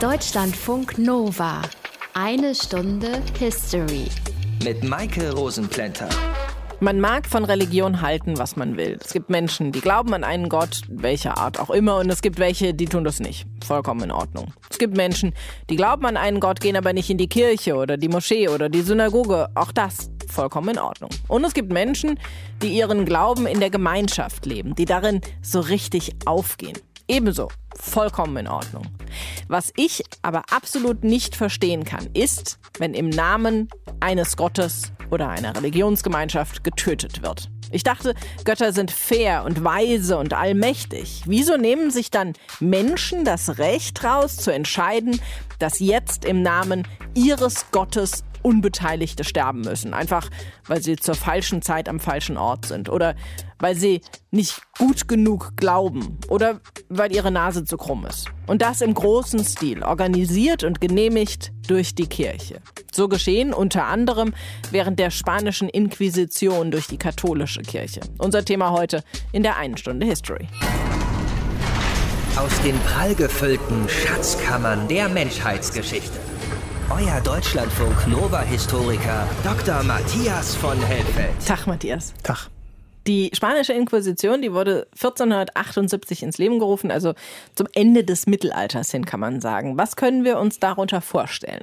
Deutschlandfunk Nova. Eine Stunde History. Mit Maike Rosenplanter. Man mag von Religion halten, was man will. Es gibt Menschen, die glauben an einen Gott, welcher Art auch immer, und es gibt welche, die tun das nicht. Vollkommen in Ordnung. Es gibt Menschen, die glauben an einen Gott, gehen aber nicht in die Kirche oder die Moschee oder die Synagoge. Auch das vollkommen in Ordnung. Und es gibt Menschen, die ihren Glauben in der Gemeinschaft leben, die darin so richtig aufgehen. Ebenso vollkommen in Ordnung. Was ich aber absolut nicht verstehen kann, ist, wenn im Namen eines Gottes oder einer Religionsgemeinschaft getötet wird. Ich dachte, Götter sind fair und weise und allmächtig. Wieso nehmen sich dann Menschen das Recht raus zu entscheiden, dass jetzt im Namen ihres Gottes Unbeteiligte sterben müssen. Einfach weil sie zur falschen Zeit am falschen Ort sind. Oder weil sie nicht gut genug glauben. Oder weil ihre Nase zu krumm ist. Und das im großen Stil, organisiert und genehmigt durch die Kirche. So geschehen unter anderem während der spanischen Inquisition durch die katholische Kirche. Unser Thema heute in der einen Stunde History. Aus den prallgefüllten Schatzkammern der Menschheitsgeschichte. Euer Deutschlandfunk Nova-Historiker Dr. Matthias von Helfeld. Tag, Matthias. Tag. Die spanische Inquisition, die wurde 1478 ins Leben gerufen, also zum Ende des Mittelalters hin, kann man sagen. Was können wir uns darunter vorstellen?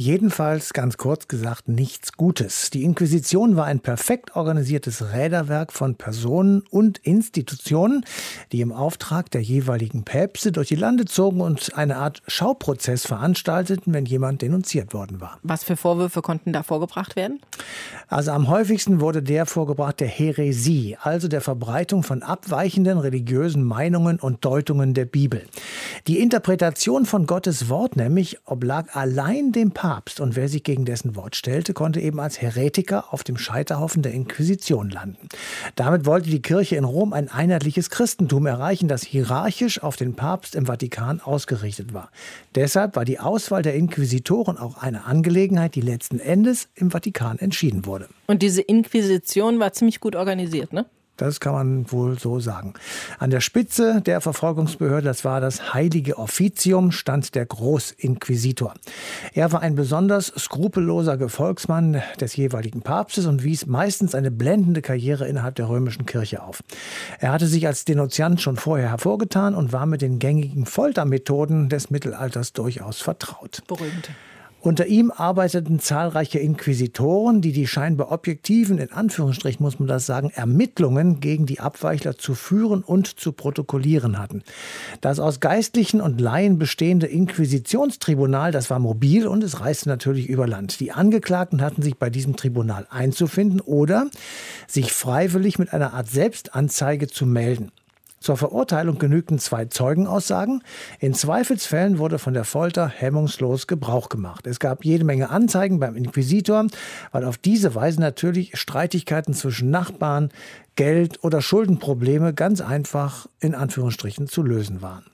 Jedenfalls, ganz kurz gesagt, nichts Gutes. Die Inquisition war ein perfekt organisiertes Räderwerk von Personen und Institutionen, die im Auftrag der jeweiligen Päpste durch die Lande zogen und eine Art Schauprozess veranstalteten, wenn jemand denunziert worden war. Was für Vorwürfe konnten da vorgebracht werden? Also am häufigsten wurde der vorgebracht der Häresie, also der Verbreitung von abweichenden religiösen Meinungen und Deutungen der Bibel. Die Interpretation von Gottes Wort nämlich oblag allein dem Papst. Papst und wer sich gegen dessen Wort stellte, konnte eben als Heretiker auf dem Scheiterhaufen der Inquisition landen. Damit wollte die Kirche in Rom ein einheitliches Christentum erreichen, das hierarchisch auf den Papst im Vatikan ausgerichtet war. Deshalb war die Auswahl der Inquisitoren auch eine Angelegenheit, die letzten Endes im Vatikan entschieden wurde. Und diese Inquisition war ziemlich gut organisiert, ne? Das kann man wohl so sagen. An der Spitze der Verfolgungsbehörde, das war das Heilige Offizium, stand der Großinquisitor. Er war ein besonders skrupelloser Gefolgsmann des jeweiligen Papstes und wies meistens eine blendende Karriere innerhalb der römischen Kirche auf. Er hatte sich als Denunziant schon vorher hervorgetan und war mit den gängigen Foltermethoden des Mittelalters durchaus vertraut. Beruhigend. Unter ihm arbeiteten zahlreiche Inquisitoren, die die scheinbar objektiven, in Anführungsstrichen muss man das sagen, Ermittlungen gegen die Abweichler zu führen und zu protokollieren hatten. Das aus Geistlichen und Laien bestehende Inquisitionstribunal, das war mobil und es reiste natürlich über Land. Die Angeklagten hatten sich bei diesem Tribunal einzufinden oder sich freiwillig mit einer Art Selbstanzeige zu melden. Zur Verurteilung genügten zwei Zeugenaussagen. In Zweifelsfällen wurde von der Folter hemmungslos Gebrauch gemacht. Es gab jede Menge Anzeigen beim Inquisitor, weil auf diese Weise natürlich Streitigkeiten zwischen Nachbarn, Geld oder Schuldenprobleme ganz einfach in Anführungsstrichen zu lösen waren.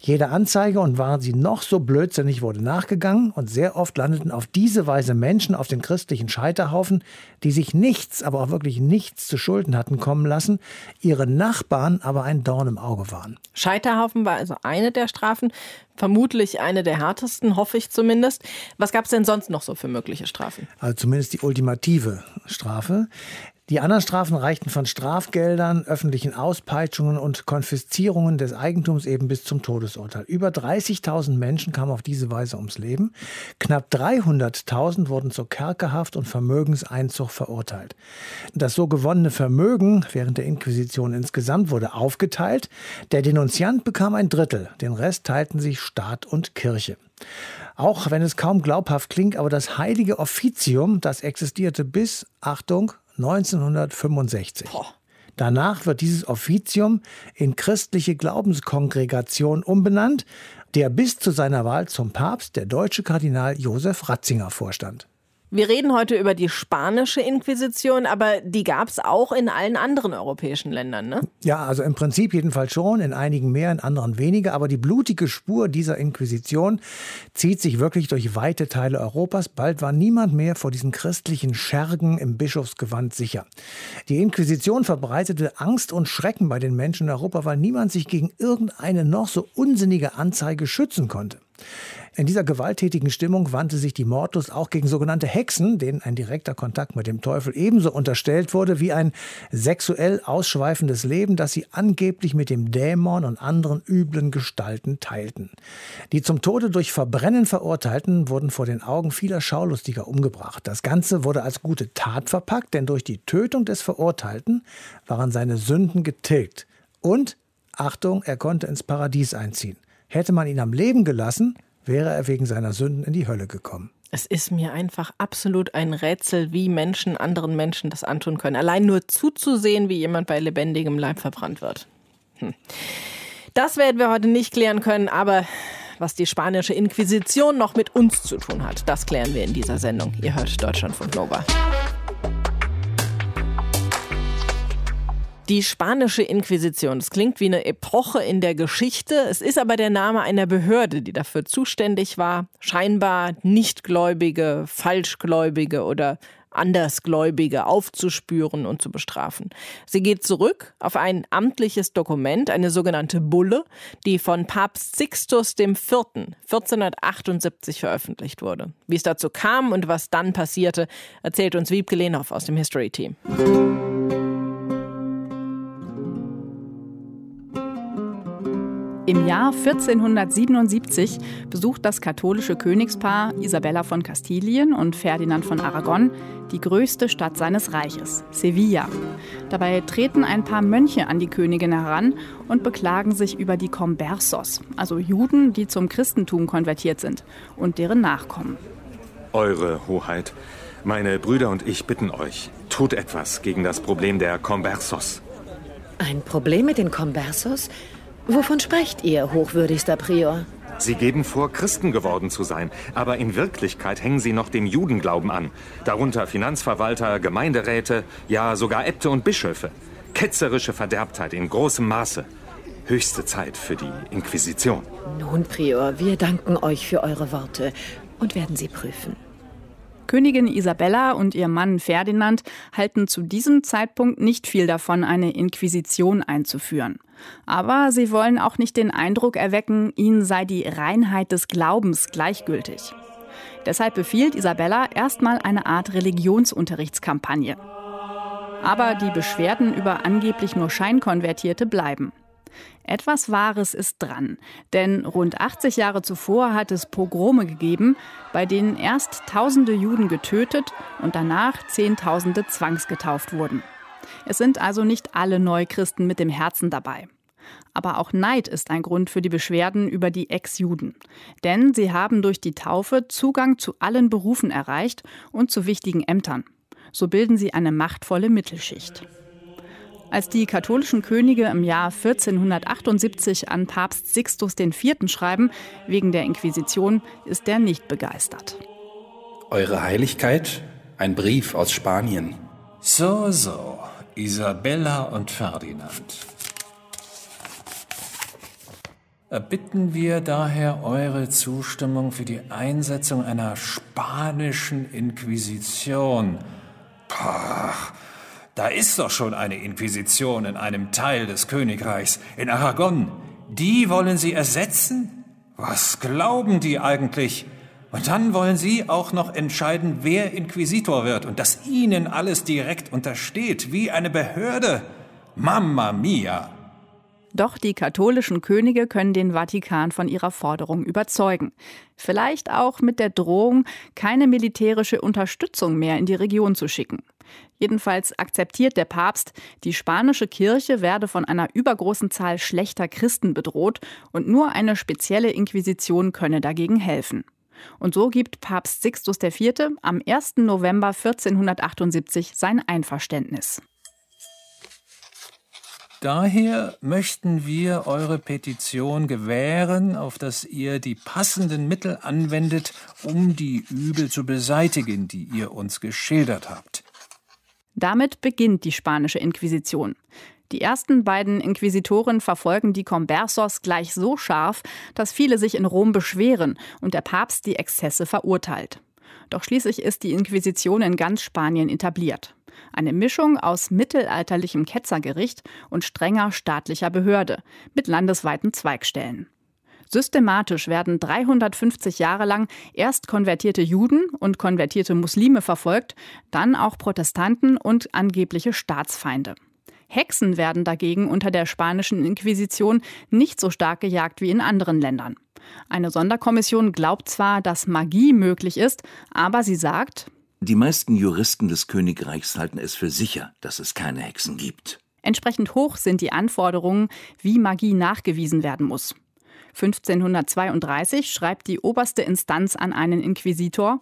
Jede Anzeige und waren sie noch so blödsinnig, wurde nachgegangen und sehr oft landeten auf diese Weise Menschen auf den christlichen Scheiterhaufen, die sich nichts, aber auch wirklich nichts zu Schulden hatten kommen lassen, ihre Nachbarn aber ein Dorn im Auge waren. Scheiterhaufen war also eine der Strafen, vermutlich eine der härtesten, hoffe ich zumindest. Was gab es denn sonst noch so für mögliche Strafen? Also zumindest die ultimative Strafe. Die anderen Strafen reichten von Strafgeldern, öffentlichen Auspeitschungen und Konfiszierungen des Eigentums eben bis zum Todesurteil. Über 30.000 Menschen kamen auf diese Weise ums Leben. Knapp 300.000 wurden zur Kerkerhaft und Vermögenseinzug verurteilt. Das so gewonnene Vermögen während der Inquisition insgesamt wurde aufgeteilt. Der Denunziant bekam ein Drittel, den Rest teilten sich Staat und Kirche. Auch wenn es kaum glaubhaft klingt, aber das heilige Offizium, das existierte bis, Achtung, 1965. Boah. Danach wird dieses Offizium in christliche Glaubenskongregation umbenannt, der bis zu seiner Wahl zum Papst der deutsche Kardinal Josef Ratzinger vorstand. Wir reden heute über die spanische Inquisition, aber die gab es auch in allen anderen europäischen Ländern, ne? Ja, also im Prinzip jedenfalls schon, in einigen mehr, in anderen weniger. Aber die blutige Spur dieser Inquisition zieht sich wirklich durch weite Teile Europas. Bald war niemand mehr vor diesen christlichen Schergen im Bischofsgewand sicher. Die Inquisition verbreitete Angst und Schrecken bei den Menschen in Europa, weil niemand sich gegen irgendeine noch so unsinnige Anzeige schützen konnte. In dieser gewalttätigen Stimmung wandte sich die Mordlust auch gegen sogenannte Hexen, denen ein direkter Kontakt mit dem Teufel ebenso unterstellt wurde wie ein sexuell ausschweifendes Leben, das sie angeblich mit dem Dämon und anderen üblen Gestalten teilten. Die zum Tode durch Verbrennen Verurteilten wurden vor den Augen vieler Schaulustiger umgebracht. Das Ganze wurde als gute Tat verpackt, denn durch die Tötung des Verurteilten waren seine Sünden getilgt. Und, Achtung, er konnte ins Paradies einziehen. Hätte man ihn am Leben gelassen, wäre er wegen seiner Sünden in die Hölle gekommen. Es ist mir einfach absolut ein Rätsel, wie Menschen anderen Menschen das antun können. Allein nur zuzusehen, wie jemand bei lebendigem Leib verbrannt wird. Hm. Das werden wir heute nicht klären können, aber was die spanische Inquisition noch mit uns zu tun hat, das klären wir in dieser Sendung. Ihr hört Deutschlandfunk Nova. Die spanische Inquisition. Das klingt wie eine Epoche in der Geschichte. Es ist aber der Name einer Behörde, die dafür zuständig war, scheinbar Nichtgläubige, Falschgläubige oder Andersgläubige aufzuspüren und zu bestrafen. Sie geht zurück auf ein amtliches Dokument, eine sogenannte Bulle, die von Papst Sixtus IV. 1478 veröffentlicht wurde. Wie es dazu kam und was dann passierte, erzählt uns Wiebke Lehnhoff aus dem History Team. Im Jahr 1477 besucht das katholische Königspaar Isabella von Kastilien und Ferdinand von Aragon die größte Stadt seines Reiches, Sevilla. Dabei treten ein paar Mönche an die Königin heran und beklagen sich über die Conversos, also Juden, die zum Christentum konvertiert sind und deren Nachkommen. Eure Hoheit, meine Brüder und ich bitten euch, tut etwas gegen das Problem der Conversos. Ein Problem mit den Conversos? Wovon sprecht ihr, hochwürdigster Prior? Sie geben vor, Christen geworden zu sein, aber in Wirklichkeit hängen sie noch dem Judenglauben an. Darunter Finanzverwalter, Gemeinderäte, ja sogar Äbte und Bischöfe. Ketzerische Verderbtheit in großem Maße. Höchste Zeit für die Inquisition. Nun, Prior, wir danken euch für eure Worte und werden sie prüfen. Königin Isabella und ihr Mann Ferdinand halten zu diesem Zeitpunkt nicht viel davon, eine Inquisition einzuführen. Aber sie wollen auch nicht den Eindruck erwecken, ihnen sei die Reinheit des Glaubens gleichgültig. Deshalb befiehlt Isabella erstmal eine Art Religionsunterrichtskampagne. Aber die Beschwerden über angeblich nur Scheinkonvertierte bleiben. Etwas Wahres ist dran, denn rund 80 Jahre zuvor hat es Pogrome gegeben, bei denen erst tausende Juden getötet und danach Zehntausende zwangsgetauft wurden. Es sind also nicht alle Neuchristen mit dem Herzen dabei. Aber auch Neid ist ein Grund für die Beschwerden über die Ex-Juden. Denn sie haben durch die Taufe Zugang zu allen Berufen erreicht und zu wichtigen Ämtern. So bilden sie eine machtvolle Mittelschicht. Als die katholischen Könige im Jahr 1478 an Papst Sixtus IV. schreiben, wegen der Inquisition, ist er nicht begeistert. Eure Heiligkeit, ein Brief aus Spanien. So, so. Isabella und Ferdinand. Erbitten wir daher eure Zustimmung für die Einsetzung einer spanischen Inquisition. Pah, da ist doch schon eine Inquisition in einem Teil des Königreichs, in Aragon. Die wollen Sie ersetzen? Was glauben die eigentlich? Und dann wollen Sie auch noch entscheiden, wer Inquisitor wird und dass Ihnen alles direkt untersteht, wie eine Behörde. Mamma mia! Doch die katholischen Könige können den Vatikan von ihrer Forderung überzeugen. Vielleicht auch mit der Drohung, keine militärische Unterstützung mehr in die Region zu schicken. Jedenfalls akzeptiert der Papst, die spanische Kirche werde von einer übergroßen Zahl schlechter Christen bedroht und nur eine spezielle Inquisition könne dagegen helfen. Und so gibt Papst Sixtus IV. am 1. November 1478 sein Einverständnis. Daher möchten wir eure Petition gewähren, auf dass ihr die passenden Mittel anwendet, um die Übel zu beseitigen, die ihr uns geschildert habt. Damit beginnt die spanische Inquisition. Die ersten beiden Inquisitoren verfolgen die Conversos gleich so scharf, dass viele sich in Rom beschweren und der Papst die Exzesse verurteilt. Doch schließlich ist die Inquisition in ganz Spanien etabliert. Eine Mischung aus mittelalterlichem Ketzergericht und strenger staatlicher Behörde mit landesweiten Zweigstellen. Systematisch werden 350 Jahre lang erst konvertierte Juden und konvertierte Muslime verfolgt, dann auch Protestanten und angebliche Staatsfeinde. Hexen werden dagegen unter der spanischen Inquisition nicht so stark gejagt wie in anderen Ländern. Eine Sonderkommission glaubt zwar, dass Magie möglich ist, aber sie sagt, die meisten Juristen des Königreichs halten es für sicher, dass es keine Hexen gibt. Entsprechend hoch sind die Anforderungen, wie Magie nachgewiesen werden muss. 1532 schreibt die oberste Instanz an einen Inquisitor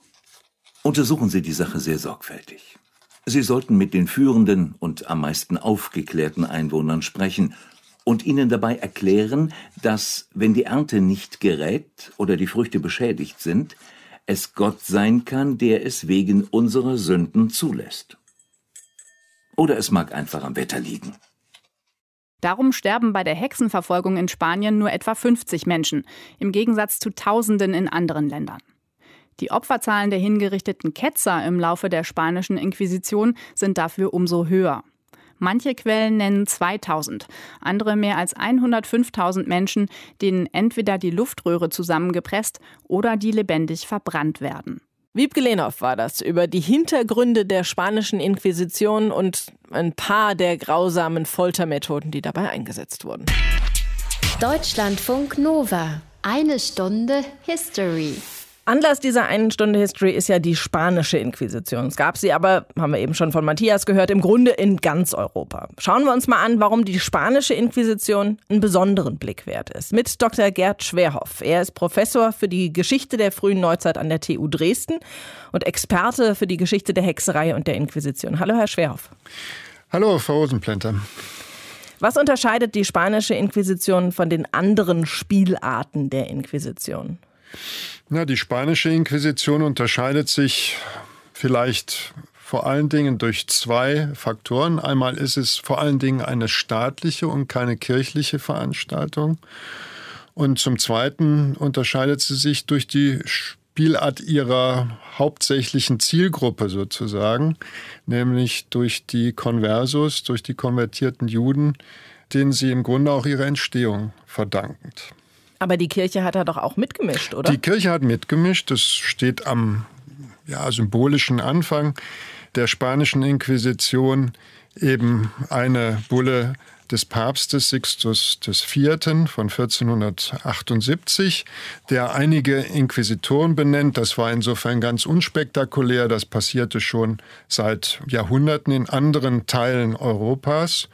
Untersuchen Sie die Sache sehr sorgfältig. Sie sollten mit den führenden und am meisten aufgeklärten Einwohnern sprechen und ihnen dabei erklären, dass, wenn die Ernte nicht gerät oder die Früchte beschädigt sind, es Gott sein kann, der es wegen unserer Sünden zulässt. Oder es mag einfach am Wetter liegen. Darum sterben bei der Hexenverfolgung in Spanien nur etwa 50 Menschen, im Gegensatz zu Tausenden in anderen Ländern. Die Opferzahlen der hingerichteten Ketzer im Laufe der spanischen Inquisition sind dafür umso höher. Manche Quellen nennen 2000, andere mehr als 105.000 Menschen, denen entweder die Luftröhre zusammengepresst oder die lebendig verbrannt werden. Wiebke Lehnhoff war das über die Hintergründe der spanischen Inquisition und ein paar der grausamen Foltermethoden, die dabei eingesetzt wurden. Deutschlandfunk Nova. Eine Stunde History. Anlass dieser einen Stunde History ist ja die spanische Inquisition. Es gab sie aber, haben wir eben schon von Matthias gehört, im Grunde in ganz Europa. Schauen wir uns mal an, warum die spanische Inquisition einen besonderen Blick wert ist. Mit Dr. Gerd Schwerhoff. Er ist Professor für die Geschichte der frühen Neuzeit an der TU Dresden und Experte für die Geschichte der Hexerei und der Inquisition. Hallo, Herr Schwerhoff. Hallo, Frau Rosenplänter. Was unterscheidet die spanische Inquisition von den anderen Spielarten der Inquisition? Na, die spanische Inquisition unterscheidet sich vielleicht vor allen Dingen durch zwei Faktoren. Einmal ist es vor allen Dingen eine staatliche und keine kirchliche Veranstaltung. Und zum Zweiten unterscheidet sie sich durch die Spielart ihrer hauptsächlichen Zielgruppe sozusagen, nämlich durch die Conversos, durch die konvertierten Juden, denen sie im Grunde auch ihre Entstehung verdanken. Aber die Kirche hat da doch auch mitgemischt, oder? Die Kirche hat mitgemischt. Das steht am ja, symbolischen Anfang der spanischen Inquisition eben eine Bulle des Papstes Sixtus IV. von 1478, der einige Inquisitoren benennt. Das war insofern ganz unspektakulär. Das passierte schon seit Jahrhunderten in anderen Teilen Europas.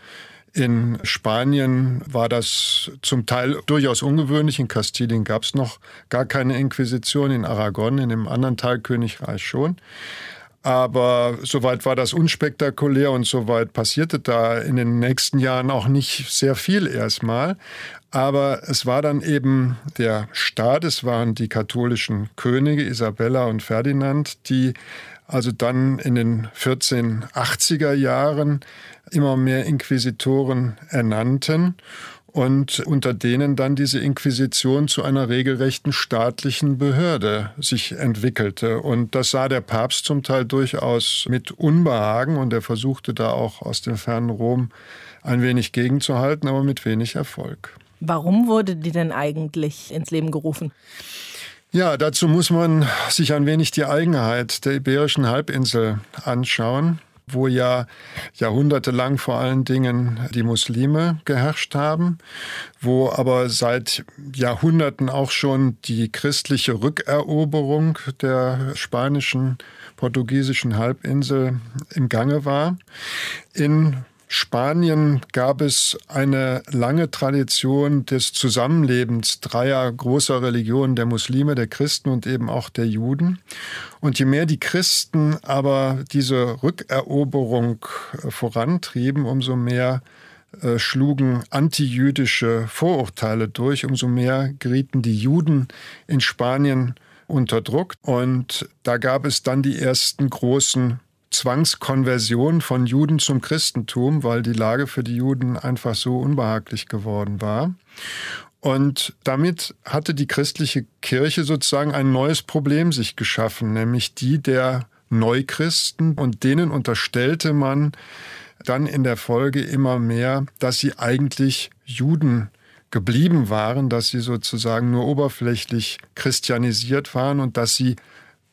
In Spanien war das zum Teil durchaus ungewöhnlich. In Kastilien gab es noch gar keine Inquisition, in Aragon, in dem anderen Teilkönigreich schon. Aber soweit war das unspektakulär und soweit passierte da in den nächsten Jahren auch nicht sehr viel erstmal. Aber es war dann eben der Staat, es waren die katholischen Könige Isabella und Ferdinand, die also dann in den 1480er Jahren immer mehr Inquisitoren ernannten und unter denen dann diese Inquisition zu einer regelrechten staatlichen Behörde sich entwickelte. Und das sah der Papst zum Teil durchaus mit Unbehagen und er versuchte da auch aus dem fernen Rom ein wenig gegenzuhalten, aber mit wenig Erfolg. Warum wurde die denn eigentlich ins Leben gerufen? Ja, dazu muss man sich ein wenig die Eigenheit der Iberischen Halbinsel anschauen, wo ja jahrhundertelang vor allen Dingen die Muslime geherrscht haben, wo aber seit Jahrhunderten auch schon die christliche Rückeroberung der spanischen, portugiesischen Halbinsel im Gange war. In Spanien gab es eine lange Tradition des Zusammenlebens dreier großer Religionen, der Muslime, der Christen und eben auch der Juden. Und je mehr die Christen aber diese Rückeroberung äh, vorantrieben, umso mehr äh, schlugen antijüdische Vorurteile durch, umso mehr gerieten die Juden in Spanien unter Druck. Und da gab es dann die ersten großen Zwangskonversion von Juden zum Christentum, weil die Lage für die Juden einfach so unbehaglich geworden war. Und damit hatte die christliche Kirche sozusagen ein neues Problem sich geschaffen, nämlich die der Neuchristen. Und denen unterstellte man dann in der Folge immer mehr, dass sie eigentlich Juden geblieben waren, dass sie sozusagen nur oberflächlich christianisiert waren und dass sie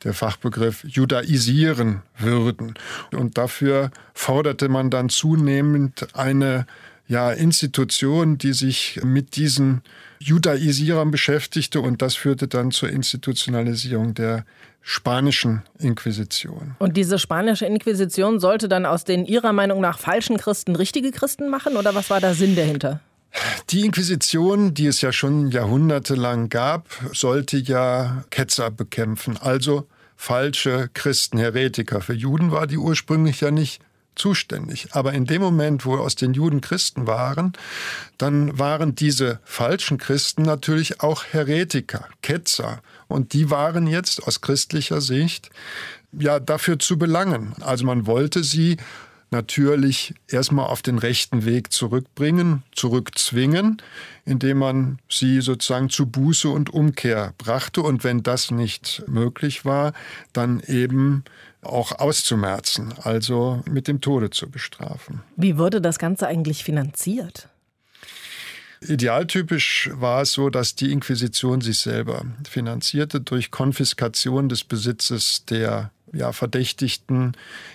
der Fachbegriff judaisieren würden. Und dafür forderte man dann zunehmend eine ja, Institution, die sich mit diesen Judaisierern beschäftigte und das führte dann zur Institutionalisierung der spanischen Inquisition. Und diese spanische Inquisition sollte dann aus den Ihrer Meinung nach falschen Christen richtige Christen machen oder was war der Sinn dahinter? Die Inquisition, die es ja schon jahrhundertelang gab, sollte ja Ketzer bekämpfen, also falsche Christen, Heretiker. Für Juden war die ursprünglich ja nicht zuständig. Aber in dem Moment, wo aus den Juden Christen waren, dann waren diese falschen Christen natürlich auch Heretiker, Ketzer. Und die waren jetzt aus christlicher Sicht ja dafür zu belangen. Also man wollte sie natürlich erstmal auf den rechten Weg zurückbringen, zurückzwingen, indem man sie sozusagen zu Buße und Umkehr brachte. Und wenn das nicht möglich war, dann eben auch auszumerzen, also mit dem Tode zu bestrafen. Wie wurde das Ganze eigentlich finanziert? Idealtypisch war es so, dass die Inquisition sich selber finanzierte durch Konfiskation des Besitzes der ja, Verdächtigten,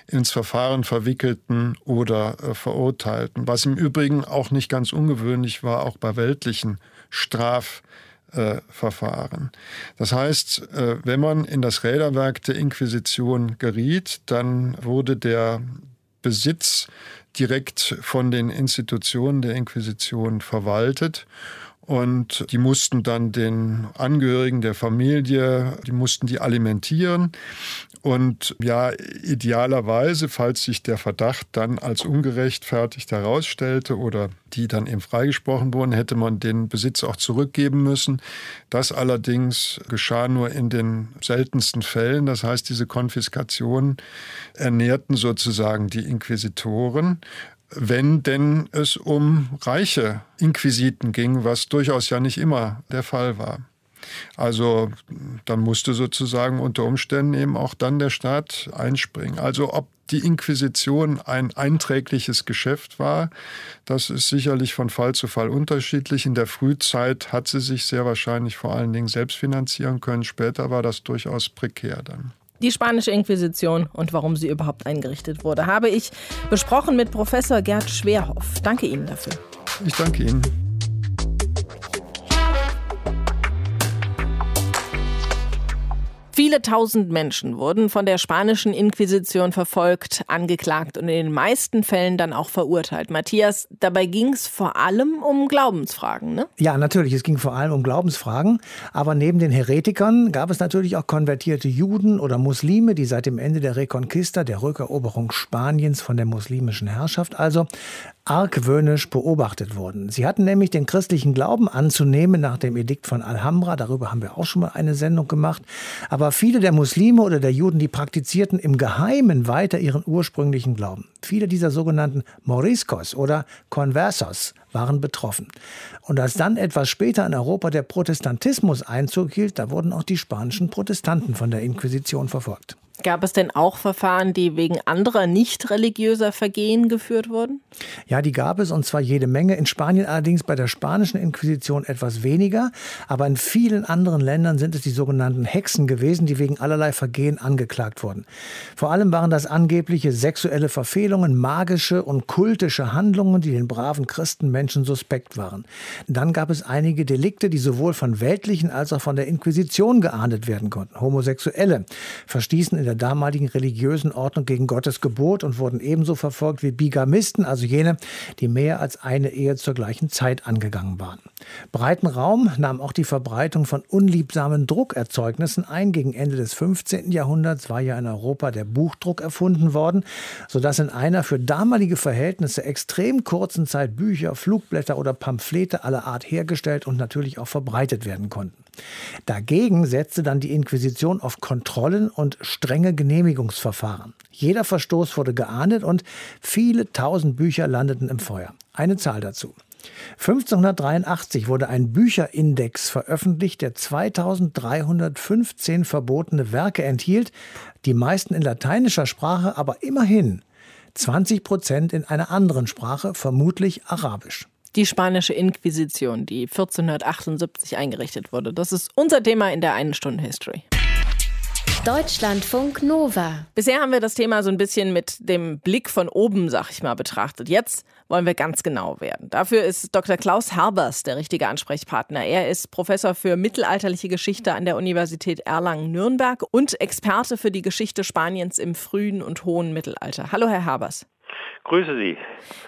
ins Verfahren verwickelten oder äh, Verurteilten. Was im Übrigen auch nicht ganz ungewöhnlich war, auch bei weltlichen Strafverfahren. Das heißt, äh, wenn man in das Räderwerk der Inquisition geriet, dann wurde der Besitz direkt von den Institutionen der Inquisition verwaltet. Und die mussten dann den Angehörigen der Familie, die mussten die alimentieren. Und ja, idealerweise, falls sich der Verdacht dann als ungerechtfertigt herausstellte oder die dann eben freigesprochen wurden, hätte man den Besitz auch zurückgeben müssen. Das allerdings geschah nur in den seltensten Fällen. Das heißt, diese Konfiskationen ernährten sozusagen die Inquisitoren wenn denn es um reiche Inquisiten ging, was durchaus ja nicht immer der Fall war. Also dann musste sozusagen unter Umständen eben auch dann der Staat einspringen. Also ob die Inquisition ein einträgliches Geschäft war, das ist sicherlich von Fall zu Fall unterschiedlich. In der Frühzeit hat sie sich sehr wahrscheinlich vor allen Dingen selbst finanzieren können. Später war das durchaus prekär dann. Die spanische Inquisition und warum sie überhaupt eingerichtet wurde, habe ich besprochen mit Professor Gerd Schwerhoff. Danke Ihnen dafür. Ich danke Ihnen. Viele tausend Menschen wurden von der spanischen Inquisition verfolgt, angeklagt und in den meisten Fällen dann auch verurteilt. Matthias, dabei ging es vor allem um Glaubensfragen, ne? Ja, natürlich, es ging vor allem um Glaubensfragen. Aber neben den Heretikern gab es natürlich auch konvertierte Juden oder Muslime, die seit dem Ende der Reconquista, der Rückeroberung Spaniens von der muslimischen Herrschaft, also argwöhnisch beobachtet wurden. Sie hatten nämlich den christlichen Glauben anzunehmen nach dem Edikt von Alhambra. Darüber haben wir auch schon mal eine Sendung gemacht. Aber viele der Muslime oder der Juden, die praktizierten im Geheimen weiter ihren ursprünglichen Glauben. Viele dieser sogenannten Moriscos oder Conversos waren betroffen. Und als dann etwas später in Europa der Protestantismus Einzug hielt, da wurden auch die spanischen Protestanten von der Inquisition verfolgt. Gab es denn auch Verfahren, die wegen anderer nicht religiöser Vergehen geführt wurden? Ja, die gab es und zwar jede Menge. In Spanien allerdings bei der spanischen Inquisition etwas weniger. Aber in vielen anderen Ländern sind es die sogenannten Hexen gewesen, die wegen allerlei Vergehen angeklagt wurden. Vor allem waren das angebliche sexuelle Verfehlungen, magische und kultische Handlungen, die den braven Christenmenschen suspekt waren. Dann gab es einige Delikte, die sowohl von weltlichen als auch von der Inquisition geahndet werden konnten. Homosexuelle verstießen in der damaligen religiösen Ordnung gegen Gottes Gebot und wurden ebenso verfolgt wie Bigamisten, also jene, die mehr als eine Ehe zur gleichen Zeit angegangen waren. Breiten Raum nahm auch die Verbreitung von unliebsamen Druckerzeugnissen ein. Gegen Ende des 15. Jahrhunderts war ja in Europa der Buchdruck erfunden worden, sodass in einer für damalige Verhältnisse extrem kurzen Zeit Bücher, Flugblätter oder Pamphlete aller Art hergestellt und natürlich auch verbreitet werden konnten. Dagegen setzte dann die Inquisition auf Kontrollen und strenge Genehmigungsverfahren. Jeder Verstoß wurde geahndet und viele tausend Bücher landeten im Feuer. Eine Zahl dazu. 1583 wurde ein Bücherindex veröffentlicht, der 2315 verbotene Werke enthielt, die meisten in lateinischer Sprache, aber immerhin 20 Prozent in einer anderen Sprache, vermutlich Arabisch. Die spanische Inquisition, die 1478 eingerichtet wurde. Das ist unser Thema in der einen Stunde History. Deutschlandfunk Nova. Bisher haben wir das Thema so ein bisschen mit dem Blick von oben, sag ich mal, betrachtet. Jetzt wollen wir ganz genau werden. Dafür ist Dr. Klaus Herbers der richtige Ansprechpartner. Er ist Professor für mittelalterliche Geschichte an der Universität Erlangen-Nürnberg und Experte für die Geschichte Spaniens im frühen und hohen Mittelalter. Hallo, Herr Herbers. Grüße Sie.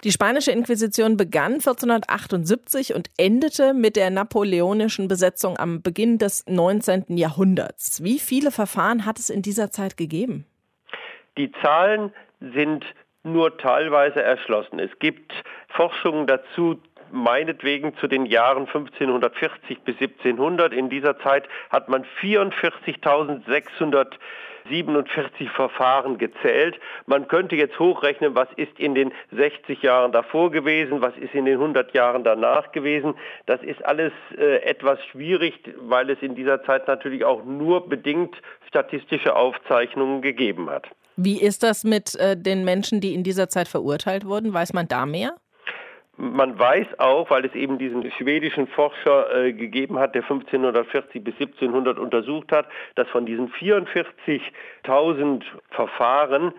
Die spanische Inquisition begann 1478 und endete mit der napoleonischen Besetzung am Beginn des 19. Jahrhunderts. Wie viele Verfahren hat es in dieser Zeit gegeben? Die Zahlen sind nur teilweise erschlossen. Es gibt Forschungen dazu, meinetwegen zu den Jahren 1540 bis 1700. In dieser Zeit hat man 44.600 47 Verfahren gezählt. Man könnte jetzt hochrechnen, was ist in den 60 Jahren davor gewesen, was ist in den 100 Jahren danach gewesen. Das ist alles äh, etwas schwierig, weil es in dieser Zeit natürlich auch nur bedingt statistische Aufzeichnungen gegeben hat. Wie ist das mit äh, den Menschen, die in dieser Zeit verurteilt wurden? Weiß man da mehr? Man weiß auch, weil es eben diesen schwedischen Forscher äh, gegeben hat, der 1540 bis 1700 untersucht hat, dass von diesen 44.000 Verfahren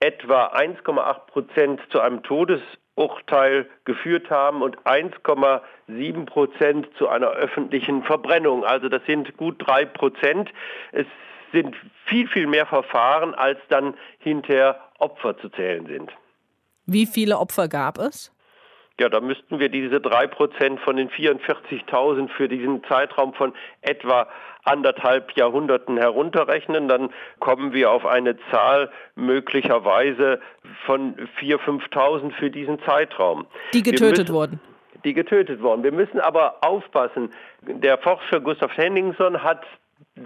etwa 1,8 Prozent zu einem Todesurteil geführt haben und 1,7 Prozent zu einer öffentlichen Verbrennung. Also das sind gut drei Prozent. Es sind viel, viel mehr Verfahren, als dann hinterher Opfer zu zählen sind. Wie viele Opfer gab es? Ja, da müssten wir diese drei Prozent von den 44.000 für diesen Zeitraum von etwa anderthalb Jahrhunderten herunterrechnen. Dann kommen wir auf eine Zahl möglicherweise von 4.000, 5.000 für diesen Zeitraum. Die getötet wurden. Die getötet wurden. Wir müssen aber aufpassen. Der Forscher Gustav Henningson hat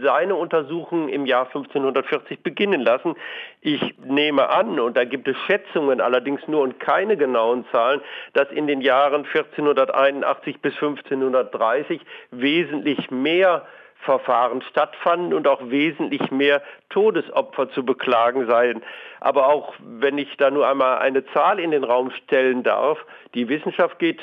seine Untersuchungen im Jahr 1540 beginnen lassen. Ich nehme an, und da gibt es Schätzungen allerdings nur und keine genauen Zahlen, dass in den Jahren 1481 bis 1530 wesentlich mehr Verfahren stattfanden und auch wesentlich mehr Todesopfer zu beklagen seien. Aber auch wenn ich da nur einmal eine Zahl in den Raum stellen darf, die Wissenschaft geht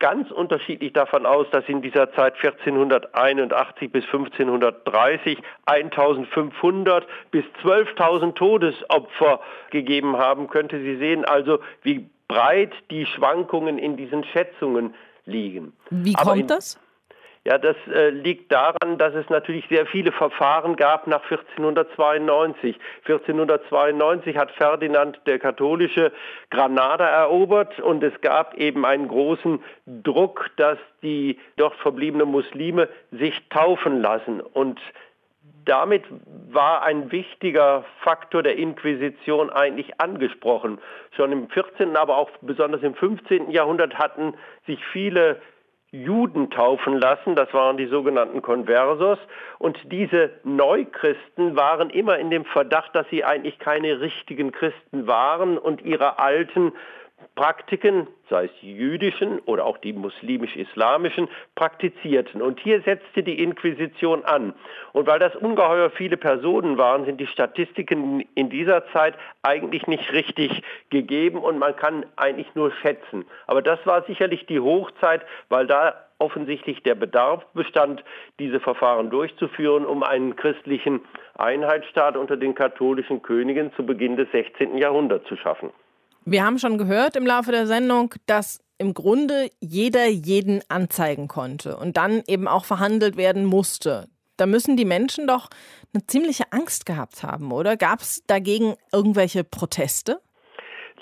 ganz unterschiedlich davon aus, dass in dieser Zeit 1481 bis 1530 1500 bis 12.000 Todesopfer gegeben haben könnte. Sie sehen also, wie breit die Schwankungen in diesen Schätzungen liegen. Wie kommt das? Ja, das äh, liegt daran, dass es natürlich sehr viele Verfahren gab nach 1492. 1492 hat Ferdinand der Katholische Granada erobert und es gab eben einen großen Druck, dass die dort verbliebenen Muslime sich taufen lassen. Und damit war ein wichtiger Faktor der Inquisition eigentlich angesprochen. Schon im 14., aber auch besonders im 15. Jahrhundert hatten sich viele Juden taufen lassen, das waren die sogenannten Conversos, und diese Neuchristen waren immer in dem Verdacht, dass sie eigentlich keine richtigen Christen waren und ihre alten Praktiken, sei es die jüdischen oder auch die muslimisch-islamischen, praktizierten. Und hier setzte die Inquisition an. Und weil das ungeheuer viele Personen waren, sind die Statistiken in dieser Zeit eigentlich nicht richtig gegeben und man kann eigentlich nur schätzen. Aber das war sicherlich die Hochzeit, weil da offensichtlich der Bedarf bestand, diese Verfahren durchzuführen, um einen christlichen Einheitsstaat unter den katholischen Königen zu Beginn des 16. Jahrhunderts zu schaffen. Wir haben schon gehört im Laufe der Sendung, dass im Grunde jeder jeden anzeigen konnte und dann eben auch verhandelt werden musste. Da müssen die Menschen doch eine ziemliche Angst gehabt haben, oder? Gab es dagegen irgendwelche Proteste?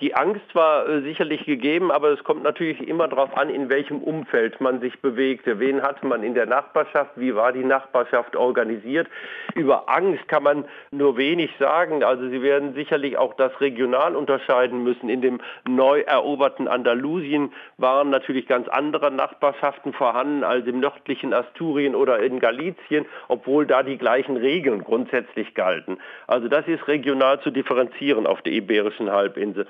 Die Angst war äh, sicherlich gegeben, aber es kommt natürlich immer darauf an, in welchem Umfeld man sich bewegte. Wen hatte man in der Nachbarschaft? Wie war die Nachbarschaft organisiert? Über Angst kann man nur wenig sagen. Also Sie werden sicherlich auch das regional unterscheiden müssen. In dem neu eroberten Andalusien waren natürlich ganz andere Nachbarschaften vorhanden als im nördlichen Asturien oder in Galizien, obwohl da die gleichen Regeln grundsätzlich galten. Also das ist regional zu differenzieren auf der Iberischen Halbinsel.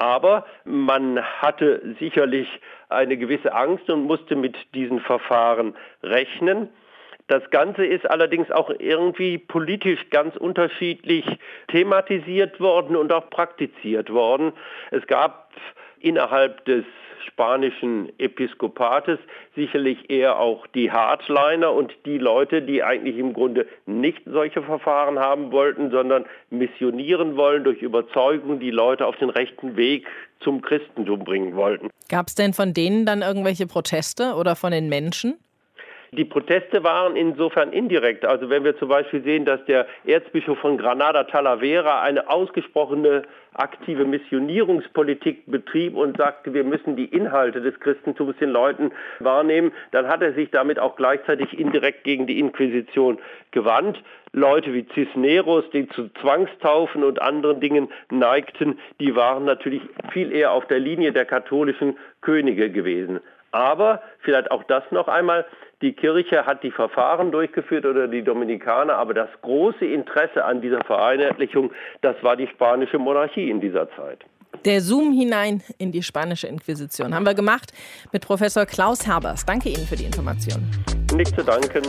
Aber man hatte sicherlich eine gewisse Angst und musste mit diesen Verfahren rechnen. Das Ganze ist allerdings auch irgendwie politisch ganz unterschiedlich thematisiert worden und auch praktiziert worden. Es gab innerhalb des spanischen Episkopates sicherlich eher auch die Hardliner und die Leute, die eigentlich im Grunde nicht solche Verfahren haben wollten, sondern missionieren wollen durch Überzeugung, die Leute auf den rechten Weg zum Christentum bringen wollten. Gab es denn von denen dann irgendwelche Proteste oder von den Menschen? Die Proteste waren insofern indirekt. Also wenn wir zum Beispiel sehen, dass der Erzbischof von Granada Talavera eine ausgesprochene aktive Missionierungspolitik betrieb und sagte, wir müssen die Inhalte des Christentums den Leuten wahrnehmen, dann hat er sich damit auch gleichzeitig indirekt gegen die Inquisition gewandt. Leute wie Cisneros, die zu Zwangstaufen und anderen Dingen neigten, die waren natürlich viel eher auf der Linie der katholischen Könige gewesen. Aber vielleicht auch das noch einmal, die Kirche hat die Verfahren durchgeführt oder die Dominikaner, aber das große Interesse an dieser Vereinheitlichung, das war die spanische Monarchie in dieser Zeit. Der Zoom hinein in die spanische Inquisition haben wir gemacht mit Professor Klaus Herbers. Danke Ihnen für die Information. Nicht zu danken.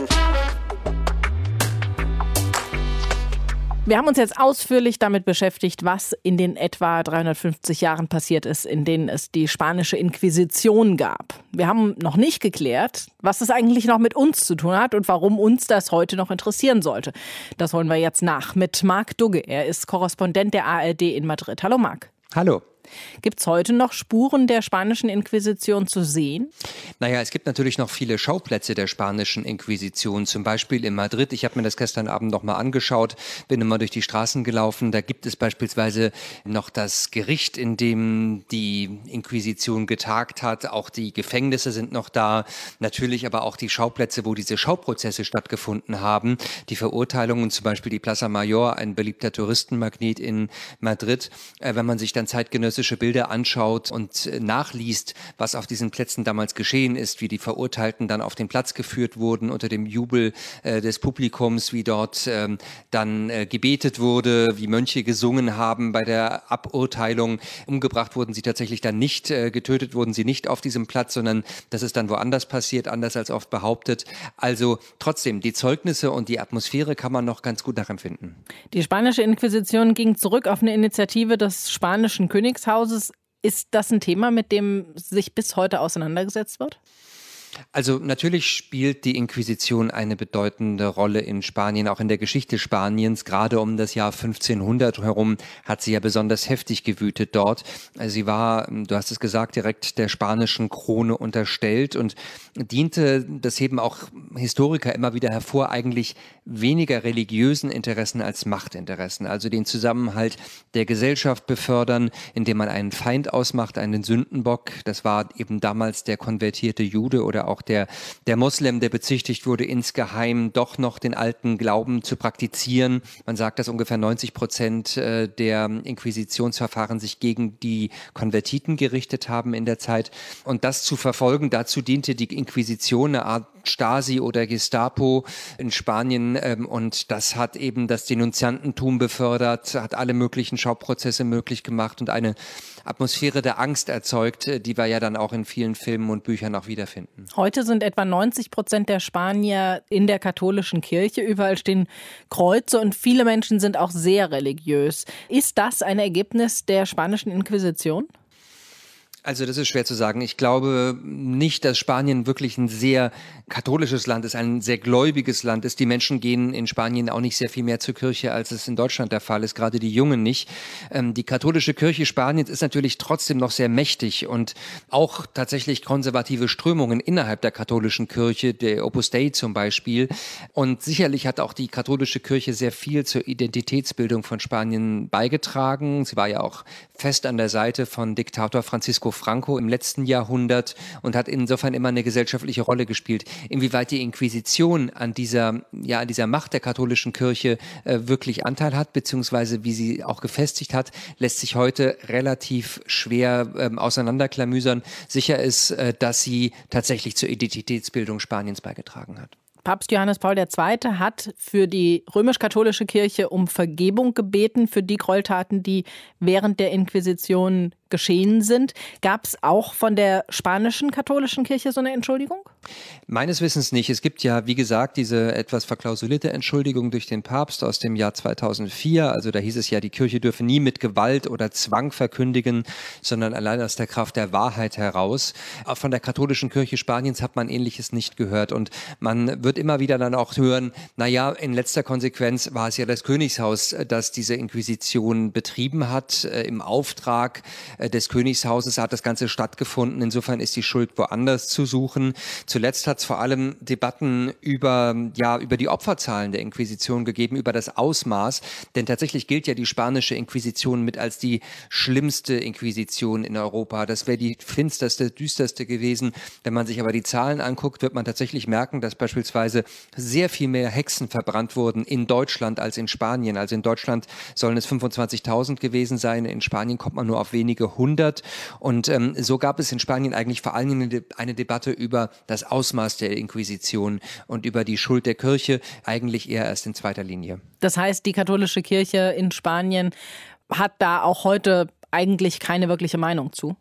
Wir haben uns jetzt ausführlich damit beschäftigt, was in den etwa 350 Jahren passiert ist, in denen es die spanische Inquisition gab. Wir haben noch nicht geklärt, was es eigentlich noch mit uns zu tun hat und warum uns das heute noch interessieren sollte. Das holen wir jetzt nach mit Marc Dugge. Er ist Korrespondent der ARD in Madrid. Hallo Marc. Hallo. Gibt es heute noch Spuren der spanischen Inquisition zu sehen? Naja, es gibt natürlich noch viele Schauplätze der spanischen Inquisition, zum Beispiel in Madrid. Ich habe mir das gestern Abend noch mal angeschaut, bin immer durch die Straßen gelaufen. Da gibt es beispielsweise noch das Gericht, in dem die Inquisition getagt hat. Auch die Gefängnisse sind noch da. Natürlich aber auch die Schauplätze, wo diese Schauprozesse stattgefunden haben. Die Verurteilungen, zum Beispiel die Plaza Mayor, ein beliebter Touristenmagnet in Madrid. Äh, wenn man sich dann zeitgenössisch journalistische Bilder anschaut und äh, nachliest, was auf diesen Plätzen damals geschehen ist, wie die Verurteilten dann auf den Platz geführt wurden unter dem Jubel äh, des Publikums, wie dort ähm, dann äh, gebetet wurde, wie Mönche gesungen haben bei der Aburteilung. Umgebracht wurden sie tatsächlich dann nicht, äh, getötet wurden sie nicht auf diesem Platz, sondern das ist dann woanders passiert, anders als oft behauptet. Also trotzdem, die Zeugnisse und die Atmosphäre kann man noch ganz gut nachempfinden. Die spanische Inquisition ging zurück auf eine Initiative des spanischen Königshauses Hauses. Ist das ein Thema, mit dem sich bis heute auseinandergesetzt wird? Also natürlich spielt die Inquisition eine bedeutende Rolle in Spanien, auch in der Geschichte Spaniens. Gerade um das Jahr 1500 herum hat sie ja besonders heftig gewütet dort. Sie war, du hast es gesagt, direkt der spanischen Krone unterstellt und diente, das heben auch Historiker immer wieder hervor, eigentlich weniger religiösen Interessen als Machtinteressen. Also den Zusammenhalt der Gesellschaft befördern, indem man einen Feind ausmacht, einen Sündenbock. Das war eben damals der konvertierte Jude oder auch der, der Moslem, der bezichtigt wurde, insgeheim doch noch den alten Glauben zu praktizieren. Man sagt, dass ungefähr 90 Prozent äh, der Inquisitionsverfahren sich gegen die Konvertiten gerichtet haben in der Zeit. Und das zu verfolgen, dazu diente die Inquisition, eine Art Stasi oder Gestapo in Spanien ähm, und das hat eben das Denunziantentum befördert, hat alle möglichen Schauprozesse möglich gemacht und eine Atmosphäre der Angst erzeugt, äh, die wir ja dann auch in vielen Filmen und Büchern auch wiederfinden. Heute sind etwa 90 Prozent der Spanier in der katholischen Kirche. Überall stehen Kreuze und viele Menschen sind auch sehr religiös. Ist das ein Ergebnis der spanischen Inquisition? Also das ist schwer zu sagen. Ich glaube nicht, dass Spanien wirklich ein sehr katholisches Land ist, ein sehr gläubiges Land ist. Die Menschen gehen in Spanien auch nicht sehr viel mehr zur Kirche, als es in Deutschland der Fall ist, gerade die Jungen nicht. Ähm, die katholische Kirche Spaniens ist natürlich trotzdem noch sehr mächtig und auch tatsächlich konservative Strömungen innerhalb der katholischen Kirche, der Opus Dei zum Beispiel. Und sicherlich hat auch die katholische Kirche sehr viel zur Identitätsbildung von Spanien beigetragen. Sie war ja auch fest an der Seite von Diktator Francisco Franco im letzten Jahrhundert und hat insofern immer eine gesellschaftliche Rolle gespielt. Inwieweit die Inquisition an dieser, ja, an dieser Macht der katholischen Kirche äh, wirklich Anteil hat, beziehungsweise wie sie auch gefestigt hat, lässt sich heute relativ schwer ähm, auseinanderklamüsern. Sicher ist, äh, dass sie tatsächlich zur Identitätsbildung Spaniens beigetragen hat. Papst Johannes Paul II. hat für die römisch-katholische Kirche um Vergebung gebeten für die Gräueltaten, die während der Inquisition geschehen sind. Gab es auch von der spanischen katholischen Kirche so eine Entschuldigung? Meines Wissens nicht. Es gibt ja, wie gesagt, diese etwas verklausulierte Entschuldigung durch den Papst aus dem Jahr 2004. Also da hieß es ja, die Kirche dürfe nie mit Gewalt oder Zwang verkündigen, sondern allein aus der Kraft der Wahrheit heraus. Auch von der katholischen Kirche Spaniens hat man Ähnliches nicht gehört. Und man wird immer wieder dann auch hören, naja, in letzter Konsequenz war es ja das Königshaus, das diese Inquisition betrieben hat. Äh, Im Auftrag äh, des Königshauses hat das Ganze stattgefunden. Insofern ist die Schuld woanders zu suchen. Zuletzt hat es vor allem Debatten über, ja, über die Opferzahlen der Inquisition gegeben, über das Ausmaß. Denn tatsächlich gilt ja die spanische Inquisition mit als die schlimmste Inquisition in Europa. Das wäre die finsterste, düsterste gewesen. Wenn man sich aber die Zahlen anguckt, wird man tatsächlich merken, dass beispielsweise sehr viel mehr Hexen verbrannt wurden in Deutschland als in Spanien. Also in Deutschland sollen es 25.000 gewesen sein. In Spanien kommt man nur auf wenige hundert. Und ähm, so gab es in Spanien eigentlich vor allen Dingen eine Debatte über das Ausmaß der Inquisition und über die Schuld der Kirche eigentlich eher erst in zweiter Linie. Das heißt, die katholische Kirche in Spanien hat da auch heute eigentlich keine wirkliche Meinung zu?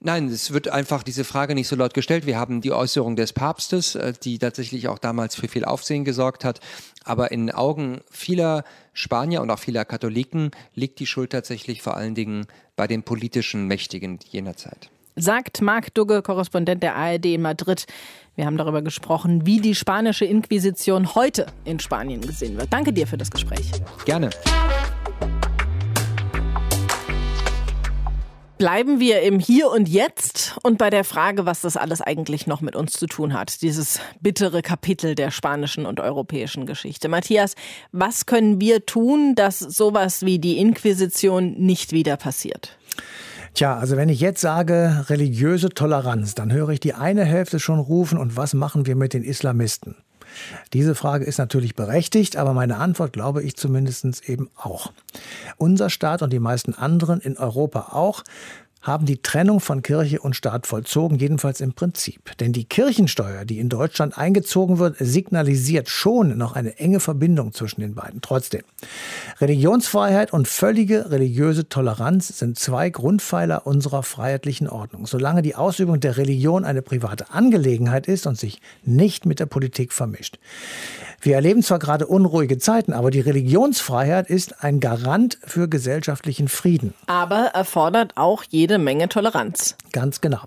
Nein, es wird einfach diese Frage nicht so laut gestellt. Wir haben die Äußerung des Papstes, äh, die tatsächlich auch damals für viel Aufsehen gesorgt hat. Aber in Augen vieler Spanier und auch vieler Katholiken liegt die Schuld tatsächlich vor allen Dingen bei den politischen Mächtigen jener Zeit. Sagt Marc Dugge, Korrespondent der ARD in Madrid. Wir haben darüber gesprochen, wie die spanische Inquisition heute in Spanien gesehen wird. Danke dir für das Gespräch. Gerne. Bleiben wir im Hier und Jetzt und bei der Frage, was das alles eigentlich noch mit uns zu tun hat. Dieses bittere Kapitel der spanischen und europäischen Geschichte. Matthias, was können wir tun, dass sowas wie die Inquisition nicht wieder passiert? Tja, also wenn ich jetzt sage religiöse Toleranz, dann höre ich die eine Hälfte schon rufen und was machen wir mit den Islamisten? Diese Frage ist natürlich berechtigt, aber meine Antwort glaube ich zumindest eben auch. Unser Staat und die meisten anderen in Europa auch haben die Trennung von Kirche und Staat vollzogen, jedenfalls im Prinzip. Denn die Kirchensteuer, die in Deutschland eingezogen wird, signalisiert schon noch eine enge Verbindung zwischen den beiden. Trotzdem, Religionsfreiheit und völlige religiöse Toleranz sind zwei Grundpfeiler unserer freiheitlichen Ordnung. Solange die Ausübung der Religion eine private Angelegenheit ist und sich nicht mit der Politik vermischt. Wir erleben zwar gerade unruhige Zeiten, aber die Religionsfreiheit ist ein Garant für gesellschaftlichen Frieden. Aber erfordert auch jede Menge Toleranz. Ganz genau.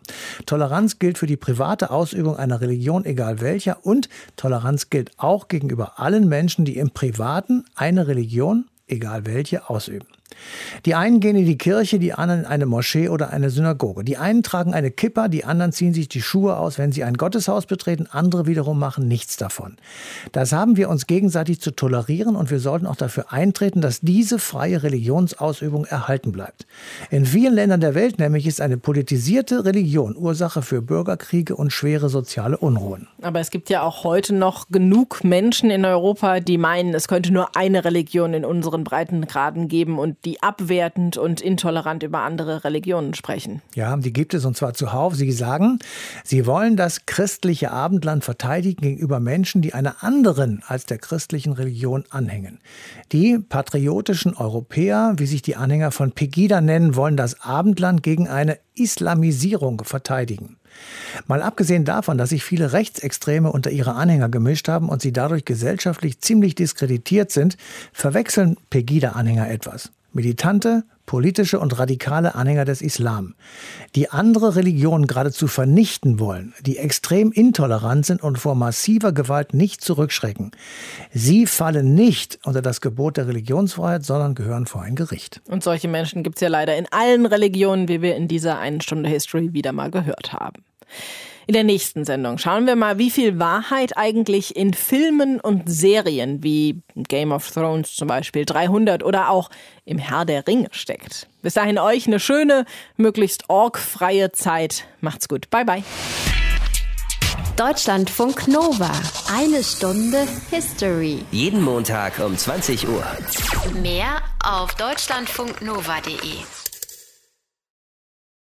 Toleranz gilt für die private Ausübung einer Religion, egal welcher, und Toleranz gilt auch gegenüber allen Menschen, die im Privaten eine Religion, egal welche, ausüben. Die einen gehen in die Kirche, die anderen in eine Moschee oder eine Synagoge. Die einen tragen eine Kippa, die anderen ziehen sich die Schuhe aus, wenn sie ein Gotteshaus betreten, andere wiederum machen nichts davon. Das haben wir uns gegenseitig zu tolerieren und wir sollten auch dafür eintreten, dass diese freie Religionsausübung erhalten bleibt. In vielen Ländern der Welt nämlich ist eine politisierte Religion Ursache für Bürgerkriege und schwere soziale Unruhen. Aber es gibt ja auch heute noch genug Menschen in Europa, die meinen, es könnte nur eine Religion in unseren Breitengraden geben und die abwertend und intolerant über andere Religionen sprechen. Ja, die gibt es und zwar zuhauf. Sie sagen, sie wollen das christliche Abendland verteidigen gegenüber Menschen, die einer anderen als der christlichen Religion anhängen. Die patriotischen Europäer, wie sich die Anhänger von Pegida nennen, wollen das Abendland gegen eine Islamisierung verteidigen. Mal abgesehen davon, dass sich viele Rechtsextreme unter ihre Anhänger gemischt haben und sie dadurch gesellschaftlich ziemlich diskreditiert sind, verwechseln Pegida-Anhänger etwas. Militante, politische und radikale Anhänger des Islam, die andere Religionen geradezu vernichten wollen, die extrem intolerant sind und vor massiver Gewalt nicht zurückschrecken. Sie fallen nicht unter das Gebot der Religionsfreiheit, sondern gehören vor ein Gericht. Und solche Menschen gibt es ja leider in allen Religionen, wie wir in dieser einen Stunde History wieder mal gehört haben. In der nächsten Sendung schauen wir mal, wie viel Wahrheit eigentlich in Filmen und Serien wie Game of Thrones zum Beispiel 300 oder auch im Herr der Ringe steckt. Bis dahin euch eine schöne, möglichst orgfreie Zeit. Macht's gut. Bye bye. Deutschlandfunk Nova. Eine Stunde History. Jeden Montag um 20 Uhr. Mehr auf deutschlandfunknova.de.